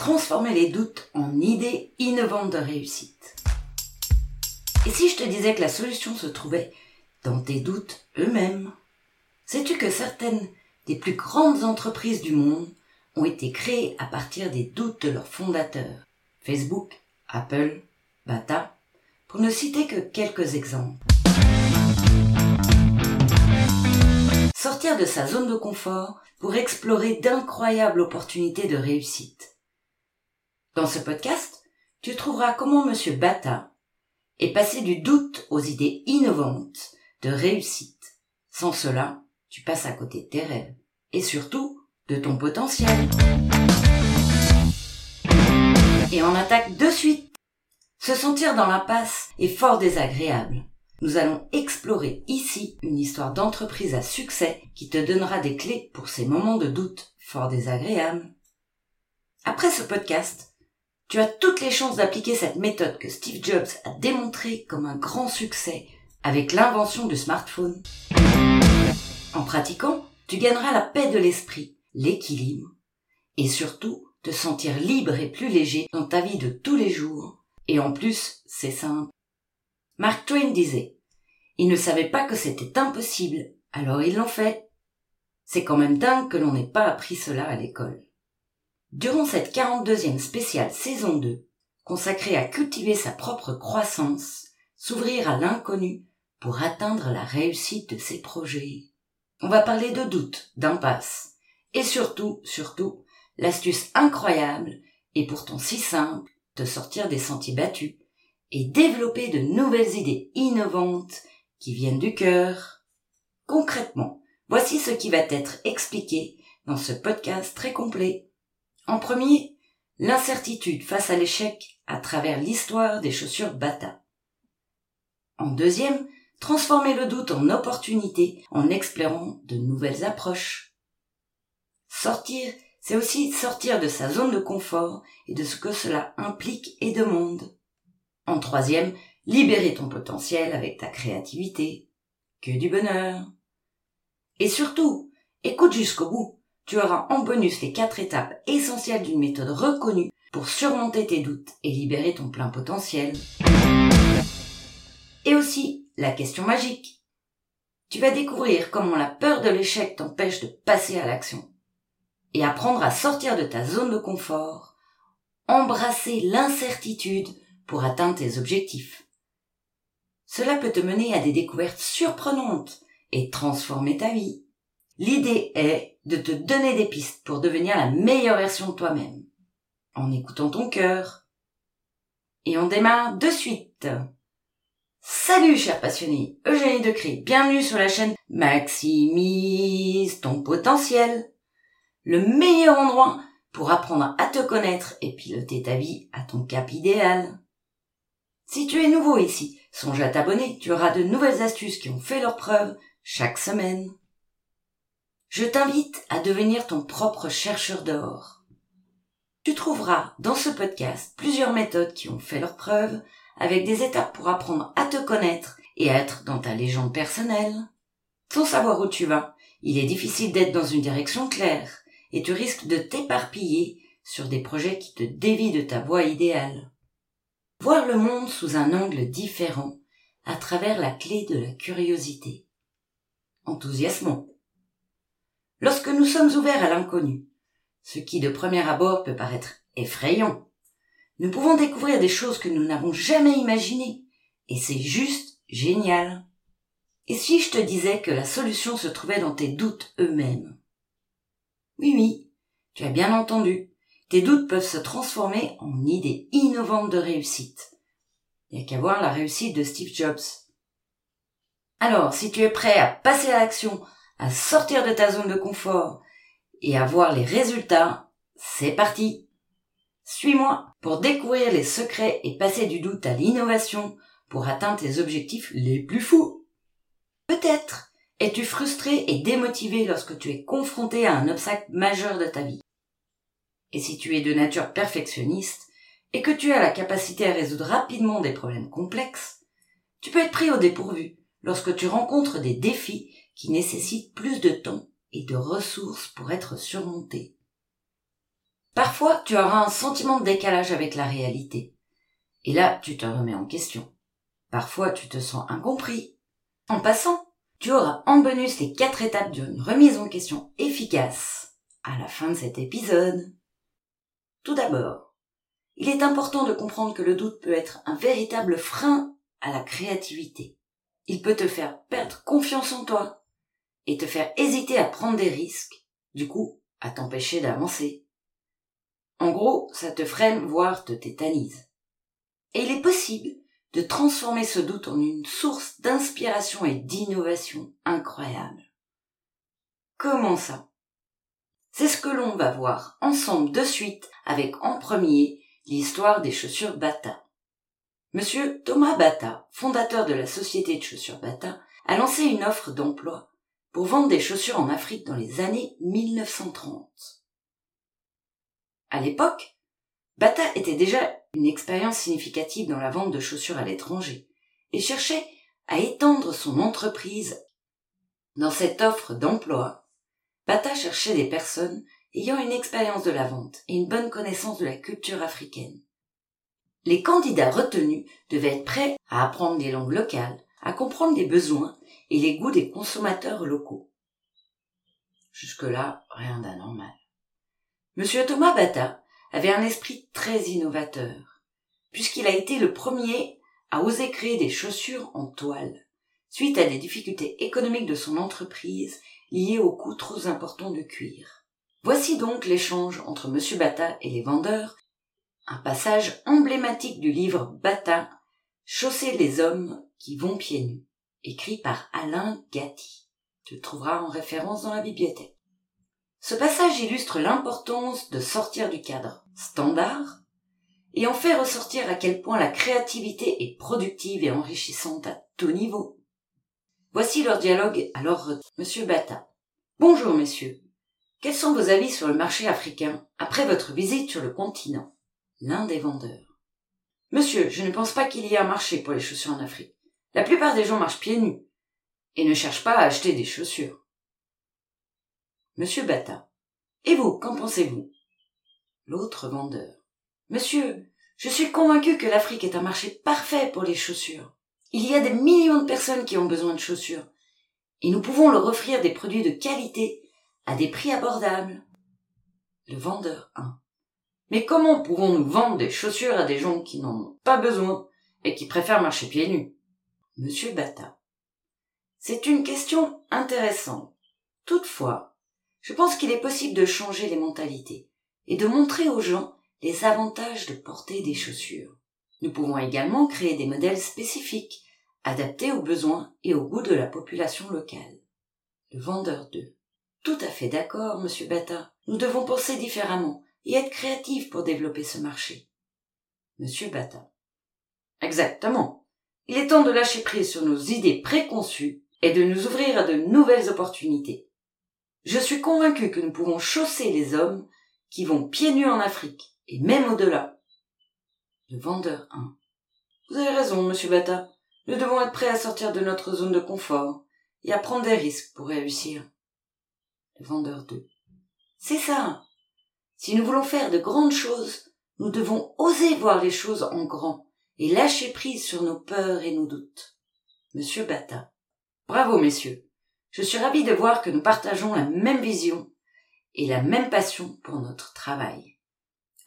transformer les doutes en idées innovantes de réussite. Et si je te disais que la solution se trouvait dans tes doutes eux-mêmes Sais-tu que certaines des plus grandes entreprises du monde ont été créées à partir des doutes de leurs fondateurs? Facebook, Apple, Bata, pour ne citer que quelques exemples. Sortir de sa zone de confort pour explorer d'incroyables opportunités de réussite. Dans ce podcast, tu trouveras comment Monsieur Bata est passé du doute aux idées innovantes de réussite. Sans cela, tu passes à côté de tes rêves et surtout de ton potentiel. Et on attaque de suite. Se sentir dans l'impasse est fort désagréable. Nous allons explorer ici une histoire d'entreprise à succès qui te donnera des clés pour ces moments de doute fort désagréables. Après ce podcast, tu as toutes les chances d'appliquer cette méthode que Steve Jobs a démontrée comme un grand succès avec l'invention du smartphone. En pratiquant, tu gagneras la paix de l'esprit, l'équilibre, et surtout te sentir libre et plus léger dans ta vie de tous les jours. Et en plus, c'est simple. Mark Twain disait, ils ne savaient pas que c'était impossible, alors ils l'ont fait. C'est quand même dingue que l'on n'ait pas appris cela à l'école. Durant cette 42e spéciale saison 2, consacrée à cultiver sa propre croissance, s'ouvrir à l'inconnu pour atteindre la réussite de ses projets. On va parler de doute, d'impasse, et surtout, surtout, l'astuce incroyable, et pourtant si simple, de sortir des sentiers battus et développer de nouvelles idées innovantes qui viennent du cœur. Concrètement, voici ce qui va être expliqué dans ce podcast très complet. En premier, l'incertitude face à l'échec à travers l'histoire des chaussures Bata. En deuxième, transformer le doute en opportunité en explorant de nouvelles approches. Sortir, c'est aussi sortir de sa zone de confort et de ce que cela implique et demande. En troisième, libérer ton potentiel avec ta créativité. Que du bonheur. Et surtout, écoute jusqu'au bout tu auras en bonus les quatre étapes essentielles d'une méthode reconnue pour surmonter tes doutes et libérer ton plein potentiel. Et aussi la question magique. Tu vas découvrir comment la peur de l'échec t'empêche de passer à l'action et apprendre à sortir de ta zone de confort, embrasser l'incertitude pour atteindre tes objectifs. Cela peut te mener à des découvertes surprenantes et transformer ta vie. L'idée est de te donner des pistes pour devenir la meilleure version de toi-même, en écoutant ton cœur. Et on démarre de suite. Salut chers passionnés, Eugénie Decré, bienvenue sur la chaîne Maximise ton potentiel, le meilleur endroit pour apprendre à te connaître et piloter ta vie à ton cap idéal. Si tu es nouveau ici, songe à t'abonner, tu auras de nouvelles astuces qui ont fait leur preuve chaque semaine. Je t'invite à devenir ton propre chercheur d'or. Tu trouveras dans ce podcast plusieurs méthodes qui ont fait leur preuve avec des étapes pour apprendre à te connaître et à être dans ta légende personnelle. Sans savoir où tu vas, il est difficile d'être dans une direction claire et tu risques de t'éparpiller sur des projets qui te dévient de ta voie idéale. Voir le monde sous un angle différent à travers la clé de la curiosité. Enthousiasmant. Lorsque nous sommes ouverts à l'inconnu, ce qui de premier abord peut paraître effrayant, nous pouvons découvrir des choses que nous n'avons jamais imaginées, et c'est juste génial. Et si je te disais que la solution se trouvait dans tes doutes eux-mêmes? Oui, oui, tu as bien entendu, tes doutes peuvent se transformer en idées innovantes de réussite. Il n'y a qu'à voir la réussite de Steve Jobs. Alors, si tu es prêt à passer à l'action à sortir de ta zone de confort et à voir les résultats, c'est parti Suis-moi pour découvrir les secrets et passer du doute à l'innovation pour atteindre tes objectifs les plus fous. Peut-être es-tu frustré et démotivé lorsque tu es confronté à un obstacle majeur de ta vie. Et si tu es de nature perfectionniste et que tu as la capacité à résoudre rapidement des problèmes complexes, tu peux être pris au dépourvu lorsque tu rencontres des défis qui nécessitent plus de temps et de ressources pour être surmontés. Parfois, Parfois, tu auras un sentiment de décalage avec la réalité. Et là, tu te remets en question. Parfois, tu te sens incompris. En passant, tu auras en bonus les quatre étapes d'une remise en question efficace à la fin de cet épisode. Tout d'abord, il est important de comprendre que le doute peut être un véritable frein à la créativité. Il peut te faire perdre confiance en toi et te faire hésiter à prendre des risques, du coup, à t'empêcher d'avancer. En gros, ça te freine, voire te tétanise. Et il est possible de transformer ce doute en une source d'inspiration et d'innovation incroyable. Comment ça? C'est ce que l'on va voir ensemble de suite avec en premier l'histoire des chaussures Bata. Monsieur Thomas Bata, fondateur de la société de chaussures Bata, a lancé une offre d'emploi pour vendre des chaussures en Afrique dans les années 1930. À l'époque, Bata était déjà une expérience significative dans la vente de chaussures à l'étranger et cherchait à étendre son entreprise. Dans cette offre d'emploi, Bata cherchait des personnes ayant une expérience de la vente et une bonne connaissance de la culture africaine. Les candidats retenus devaient être prêts à apprendre des langues locales, à comprendre les besoins et les goûts des consommateurs locaux. Jusque-là, rien d'anormal. Monsieur Thomas Bata avait un esprit très innovateur, puisqu'il a été le premier à oser créer des chaussures en toile, suite à des difficultés économiques de son entreprise liées aux coûts trop importants de cuir. Voici donc l'échange entre M. Bata et les vendeurs, un passage emblématique du livre Bata, Chausser les hommes qui vont pieds nus, écrit par Alain Gatti. Tu le trouveras en référence dans la bibliothèque. Ce passage illustre l'importance de sortir du cadre standard et en fait ressortir à quel point la créativité est productive et enrichissante à tout niveau. Voici leur dialogue alors Monsieur Bata. Bonjour messieurs. Quels sont vos avis sur le marché africain après votre visite sur le continent? L'un des vendeurs. Monsieur, je ne pense pas qu'il y ait un marché pour les chaussures en Afrique. La plupart des gens marchent pieds nus et ne cherchent pas à acheter des chaussures. Monsieur Bata. Et vous, qu'en pensez-vous? L'autre vendeur. Monsieur, je suis convaincu que l'Afrique est un marché parfait pour les chaussures. Il y a des millions de personnes qui ont besoin de chaussures. Et nous pouvons leur offrir des produits de qualité à des prix abordables. Le vendeur 1. Mais comment pouvons-nous vendre des chaussures à des gens qui n'en ont pas besoin et qui préfèrent marcher pieds nus? Monsieur Bata. C'est une question intéressante. Toutefois, je pense qu'il est possible de changer les mentalités et de montrer aux gens les avantages de porter des chaussures. Nous pouvons également créer des modèles spécifiques, adaptés aux besoins et aux goûts de la population locale. Le vendeur 2. Tout à fait d'accord, monsieur Bata. Nous devons penser différemment et être créatifs pour développer ce marché. Monsieur Bata. Exactement. Il est temps de lâcher prise sur nos idées préconçues et de nous ouvrir à de nouvelles opportunités. Je suis convaincu que nous pouvons chausser les hommes qui vont pieds nus en Afrique, et même au-delà. Le vendeur 1. Vous avez raison, monsieur Bata. Nous devons être prêts à sortir de notre zone de confort et à prendre des risques pour réussir. Le vendeur 2. C'est ça. Si nous voulons faire de grandes choses, nous devons oser voir les choses en grand et lâcher prise sur nos peurs et nos doutes. Monsieur Bata. Bravo, messieurs. Je suis ravi de voir que nous partageons la même vision et la même passion pour notre travail.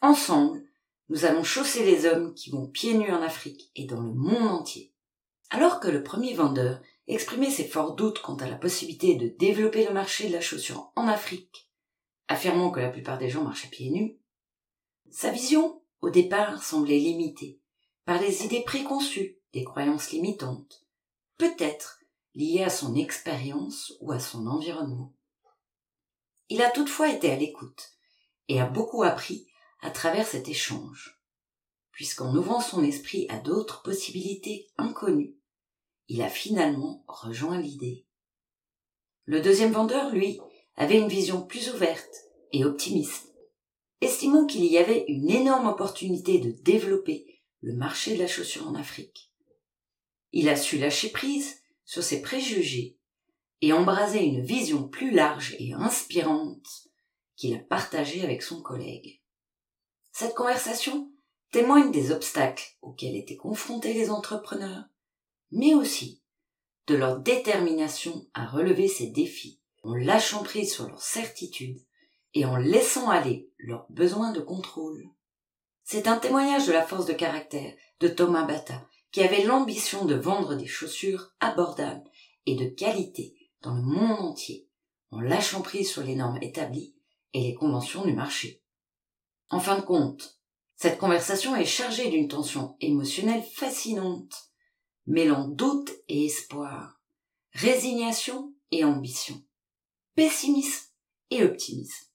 Ensemble, nous allons chausser les hommes qui vont pieds nus en Afrique et dans le monde entier. Alors que le premier vendeur exprimait ses forts doutes quant à la possibilité de développer le marché de la chaussure en Afrique, affirmant que la plupart des gens marchaient pieds nus, sa vision, au départ, semblait limitée par les idées préconçues, des croyances limitantes, peut-être lié à son expérience ou à son environnement. Il a toutefois été à l'écoute et a beaucoup appris à travers cet échange, puisqu'en ouvrant son esprit à d'autres possibilités inconnues, il a finalement rejoint l'idée. Le deuxième vendeur, lui, avait une vision plus ouverte et optimiste, estimant qu'il y avait une énorme opportunité de développer le marché de la chaussure en Afrique. Il a su lâcher prise sur ses préjugés et embraser une vision plus large et inspirante qu'il a partagée avec son collègue. Cette conversation témoigne des obstacles auxquels étaient confrontés les entrepreneurs, mais aussi de leur détermination à relever ces défis en lâchant prise sur leurs certitudes et en laissant aller leurs besoins de contrôle. C'est un témoignage de la force de caractère de Thomas Bata, qui avait l'ambition de vendre des chaussures abordables et de qualité dans le monde entier, en lâchant prise sur les normes établies et les conventions du marché. En fin de compte, cette conversation est chargée d'une tension émotionnelle fascinante, mêlant doute et espoir, résignation et ambition, pessimisme et optimisme.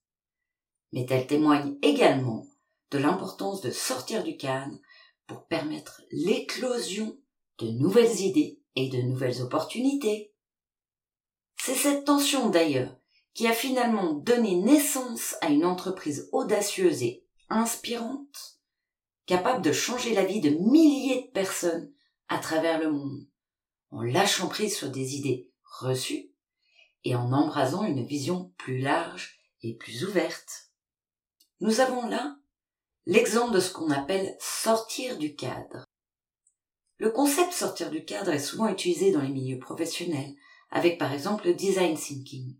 Mais elle témoigne également de l'importance de sortir du cadre pour permettre l'éclosion de nouvelles idées et de nouvelles opportunités. C'est cette tension d'ailleurs qui a finalement donné naissance à une entreprise audacieuse et inspirante, capable de changer la vie de milliers de personnes à travers le monde, en lâchant prise sur des idées reçues et en embrasant une vision plus large et plus ouverte. Nous avons là l'exemple de ce qu'on appelle sortir du cadre. Le concept sortir du cadre est souvent utilisé dans les milieux professionnels, avec par exemple le design thinking,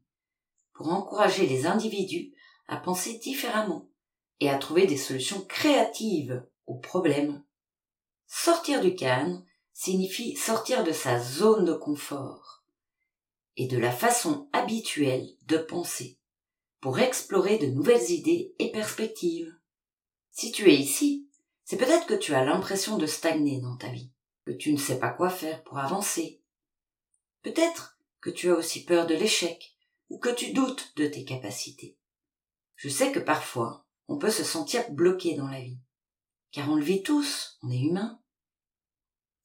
pour encourager les individus à penser différemment et à trouver des solutions créatives aux problèmes. Sortir du cadre signifie sortir de sa zone de confort et de la façon habituelle de penser pour explorer de nouvelles idées et perspectives. Si tu es ici, c'est peut-être que tu as l'impression de stagner dans ta vie, que tu ne sais pas quoi faire pour avancer. Peut-être que tu as aussi peur de l'échec, ou que tu doutes de tes capacités. Je sais que parfois, on peut se sentir bloqué dans la vie, car on le vit tous, on est humain.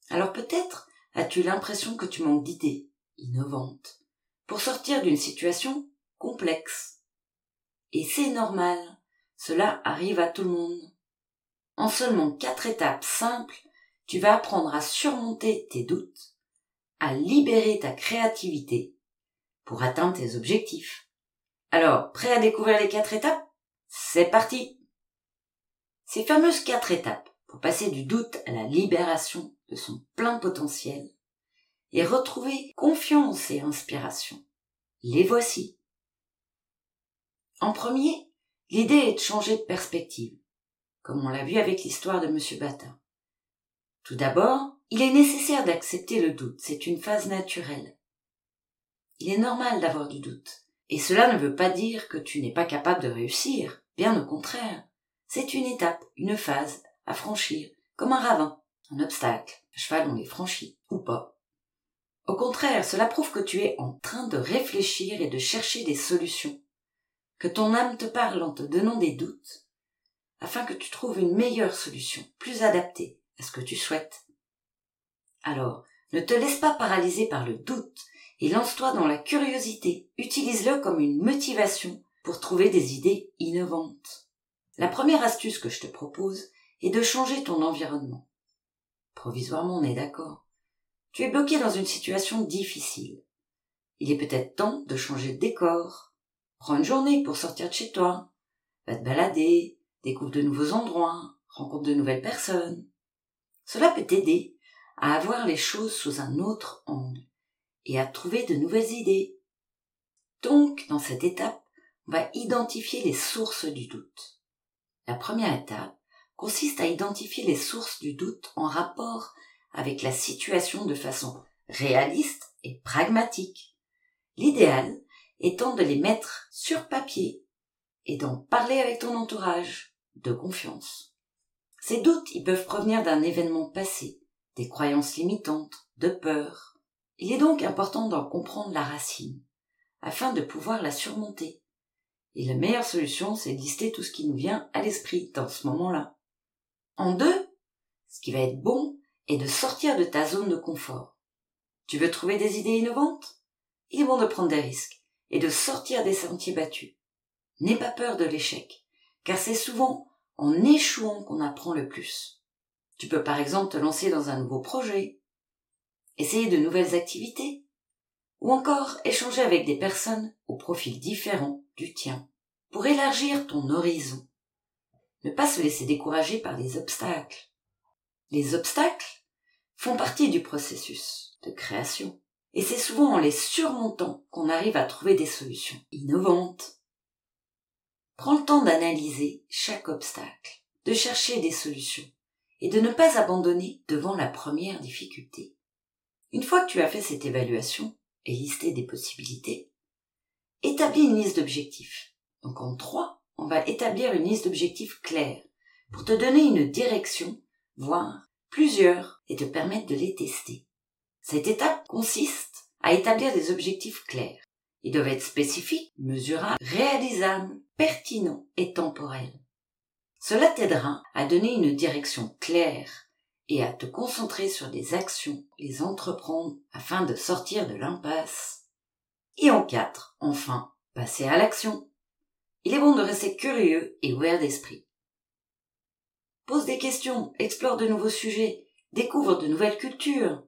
Alors peut-être as-tu l'impression que tu manques d'idées innovantes pour sortir d'une situation complexe. Et c'est normal, cela arrive à tout le monde. En seulement quatre étapes simples, tu vas apprendre à surmonter tes doutes, à libérer ta créativité pour atteindre tes objectifs. Alors, prêt à découvrir les quatre étapes? C'est parti Ces fameuses quatre étapes pour passer du doute à la libération de son plein potentiel et retrouver confiance et inspiration. Les voici. En premier, L'idée est de changer de perspective, comme on l'a vu avec l'histoire de M. Batin. Tout d'abord, il est nécessaire d'accepter le doute, c'est une phase naturelle. Il est normal d'avoir du doute, et cela ne veut pas dire que tu n'es pas capable de réussir, bien au contraire. C'est une étape, une phase à franchir, comme un ravin, un obstacle. À cheval, on les franchit, ou pas. Au contraire, cela prouve que tu es en train de réfléchir et de chercher des solutions que ton âme te parle en te donnant des doutes, afin que tu trouves une meilleure solution, plus adaptée à ce que tu souhaites. Alors, ne te laisse pas paralyser par le doute et lance-toi dans la curiosité. Utilise-le comme une motivation pour trouver des idées innovantes. La première astuce que je te propose est de changer ton environnement. Provisoirement, on est d'accord. Tu es bloqué dans une situation difficile. Il est peut-être temps de changer de décor, Prends une journée pour sortir de chez toi. Va te balader, découvre de nouveaux endroits, rencontre de nouvelles personnes. Cela peut t'aider à avoir les choses sous un autre angle et à trouver de nouvelles idées. Donc, dans cette étape, on va identifier les sources du doute. La première étape consiste à identifier les sources du doute en rapport avec la situation de façon réaliste et pragmatique. L'idéal, étant de les mettre sur papier et d'en parler avec ton entourage de confiance. Ces doutes, ils peuvent provenir d'un événement passé, des croyances limitantes, de peur. Il est donc important d'en comprendre la racine, afin de pouvoir la surmonter. Et la meilleure solution, c'est de tout ce qui nous vient à l'esprit dans ce moment-là. En deux, ce qui va être bon est de sortir de ta zone de confort. Tu veux trouver des idées innovantes? Il est bon de prendre des risques et de sortir des sentiers battus. N'aie pas peur de l'échec, car c'est souvent en échouant qu'on apprend le plus. Tu peux par exemple te lancer dans un nouveau projet, essayer de nouvelles activités, ou encore échanger avec des personnes au profil différent du tien, pour élargir ton horizon. ne pas se laisser décourager par les obstacles. Les obstacles font partie du processus de création. Et c'est souvent en les surmontant qu'on arrive à trouver des solutions innovantes. Prends le temps d'analyser chaque obstacle, de chercher des solutions et de ne pas abandonner devant la première difficulté. Une fois que tu as fait cette évaluation et listé des possibilités, établis une liste d'objectifs. Donc en trois, on va établir une liste d'objectifs clairs pour te donner une direction, voire plusieurs, et te permettre de les tester. Cette étape consiste à établir des objectifs clairs. Ils doivent être spécifiques, mesurables, réalisables, pertinents et temporels. Cela t'aidera à donner une direction claire et à te concentrer sur des actions, les entreprendre afin de sortir de l'impasse. Et en quatre, enfin, passer à l'action. Il est bon de rester curieux et ouvert d'esprit. Pose des questions, explore de nouveaux sujets, découvre de nouvelles cultures,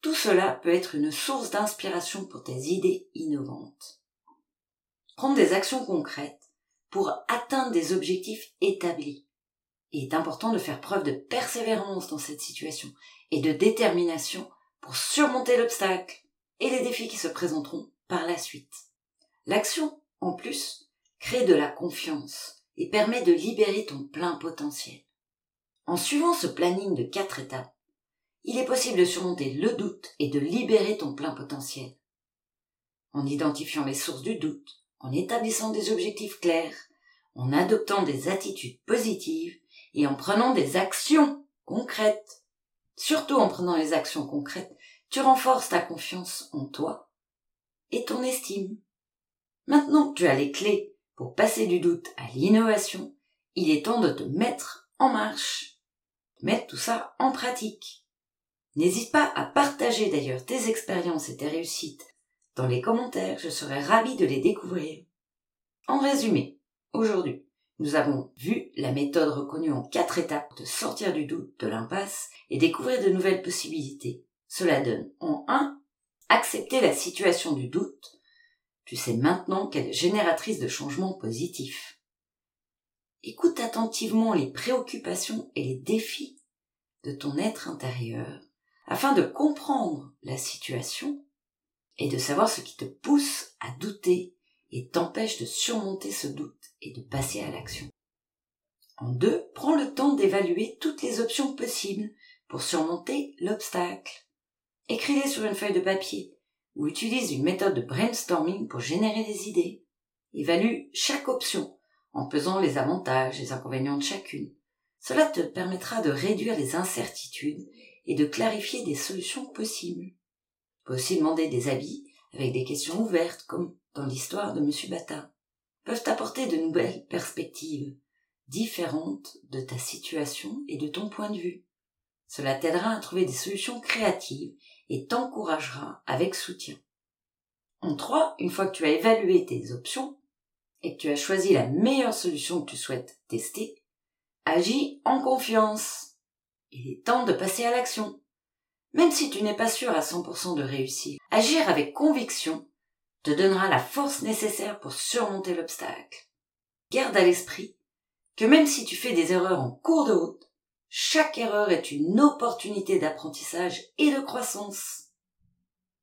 tout cela peut être une source d'inspiration pour tes idées innovantes. Prends des actions concrètes pour atteindre des objectifs établis. Il est important de faire preuve de persévérance dans cette situation et de détermination pour surmonter l'obstacle et les défis qui se présenteront par la suite. L'action, en plus, crée de la confiance et permet de libérer ton plein potentiel. En suivant ce planning de quatre étapes, il est possible de surmonter le doute et de libérer ton plein potentiel. En identifiant les sources du doute, en établissant des objectifs clairs, en adoptant des attitudes positives et en prenant des actions concrètes. Surtout en prenant les actions concrètes, tu renforces ta confiance en toi et ton estime. Maintenant que tu as les clés pour passer du doute à l'innovation, il est temps de te mettre en marche, mettre tout ça en pratique. N'hésite pas à partager d'ailleurs tes expériences et tes réussites dans les commentaires, je serai ravie de les découvrir. En résumé, aujourd'hui, nous avons vu la méthode reconnue en quatre étapes de sortir du doute, de l'impasse et découvrir de nouvelles possibilités. Cela donne en 1. Accepter la situation du doute. Tu sais maintenant qu'elle est génératrice de changements positifs. Écoute attentivement les préoccupations et les défis de ton être intérieur afin de comprendre la situation et de savoir ce qui te pousse à douter et t'empêche de surmonter ce doute et de passer à l'action. En deux, prends le temps d'évaluer toutes les options possibles pour surmonter l'obstacle. Écris-les sur une feuille de papier ou utilise une méthode de brainstorming pour générer des idées. Évalue chaque option en pesant les avantages et les inconvénients de chacune. Cela te permettra de réduire les incertitudes et de clarifier des solutions possibles. Tu peux aussi demander des avis avec des questions ouvertes, comme dans l'histoire de M. Bata. Peuvent apporter de nouvelles perspectives, différentes de ta situation et de ton point de vue. Cela t'aidera à trouver des solutions créatives et t'encouragera avec soutien. En trois, une fois que tu as évalué tes options et que tu as choisi la meilleure solution que tu souhaites tester, agis en confiance. Il est temps de passer à l'action. Même si tu n'es pas sûr à 100% de réussir, agir avec conviction te donnera la force nécessaire pour surmonter l'obstacle. Garde à l'esprit que même si tu fais des erreurs en cours de route, chaque erreur est une opportunité d'apprentissage et de croissance.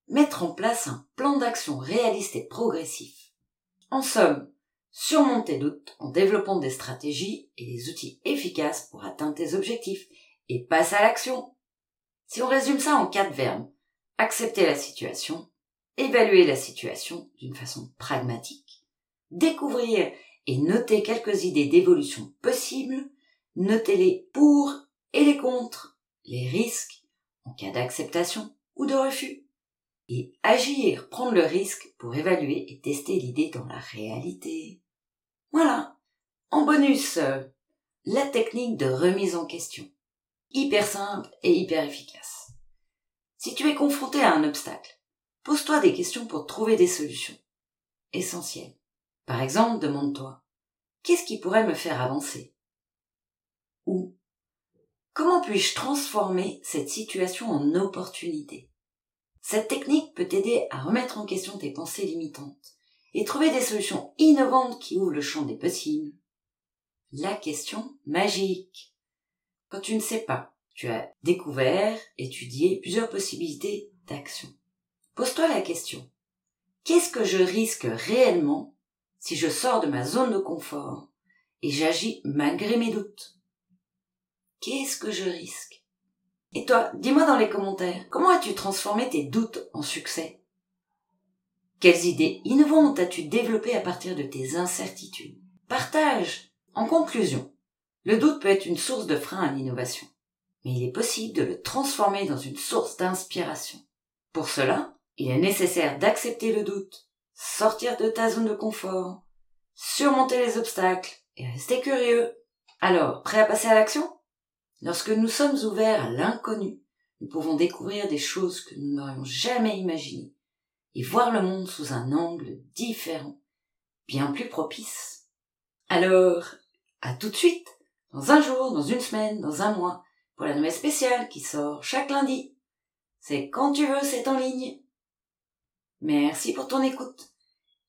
Mettre en place un plan d'action réaliste et progressif. En somme, surmonter tes doutes en développant des stratégies et des outils efficaces pour atteindre tes objectifs et passe à l'action. Si on résume ça en quatre verbes, accepter la situation, évaluer la situation d'une façon pragmatique, découvrir et noter quelques idées d'évolution possibles, noter les pour et les contre, les risques en cas d'acceptation ou de refus, et agir, prendre le risque pour évaluer et tester l'idée dans la réalité. Voilà. En bonus, la technique de remise en question hyper simple et hyper efficace. Si tu es confronté à un obstacle, pose-toi des questions pour trouver des solutions. Essentielles. Par exemple, demande-toi, qu'est-ce qui pourrait me faire avancer? Ou, comment puis-je transformer cette situation en opportunité? Cette technique peut t'aider à remettre en question tes pensées limitantes et trouver des solutions innovantes qui ouvrent le champ des possibles. la question magique. Quand tu ne sais pas, tu as découvert, étudié plusieurs possibilités d'action. Pose-toi la question. Qu'est-ce que je risque réellement si je sors de ma zone de confort et j'agis malgré mes doutes? Qu'est-ce que je risque? Et toi, dis-moi dans les commentaires, comment as-tu transformé tes doutes en succès? Quelles idées innovantes as-tu développées à partir de tes incertitudes? Partage En conclusion, le doute peut être une source de frein à l'innovation, mais il est possible de le transformer dans une source d'inspiration. Pour cela, il est nécessaire d'accepter le doute, sortir de ta zone de confort, surmonter les obstacles et rester curieux. Alors, prêt à passer à l'action? Lorsque nous sommes ouverts à l'inconnu, nous pouvons découvrir des choses que nous n'aurions jamais imaginées et voir le monde sous un angle différent, bien plus propice. Alors, à tout de suite, dans un jour, dans une semaine, dans un mois, pour la nouvelle spéciale qui sort chaque lundi. C'est quand tu veux, c'est en ligne. Merci pour ton écoute.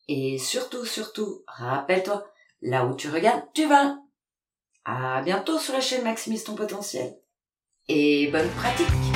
Et surtout, surtout, rappelle-toi, là où tu regardes, tu vas. À bientôt sur la chaîne Maximise ton potentiel. Et bonne pratique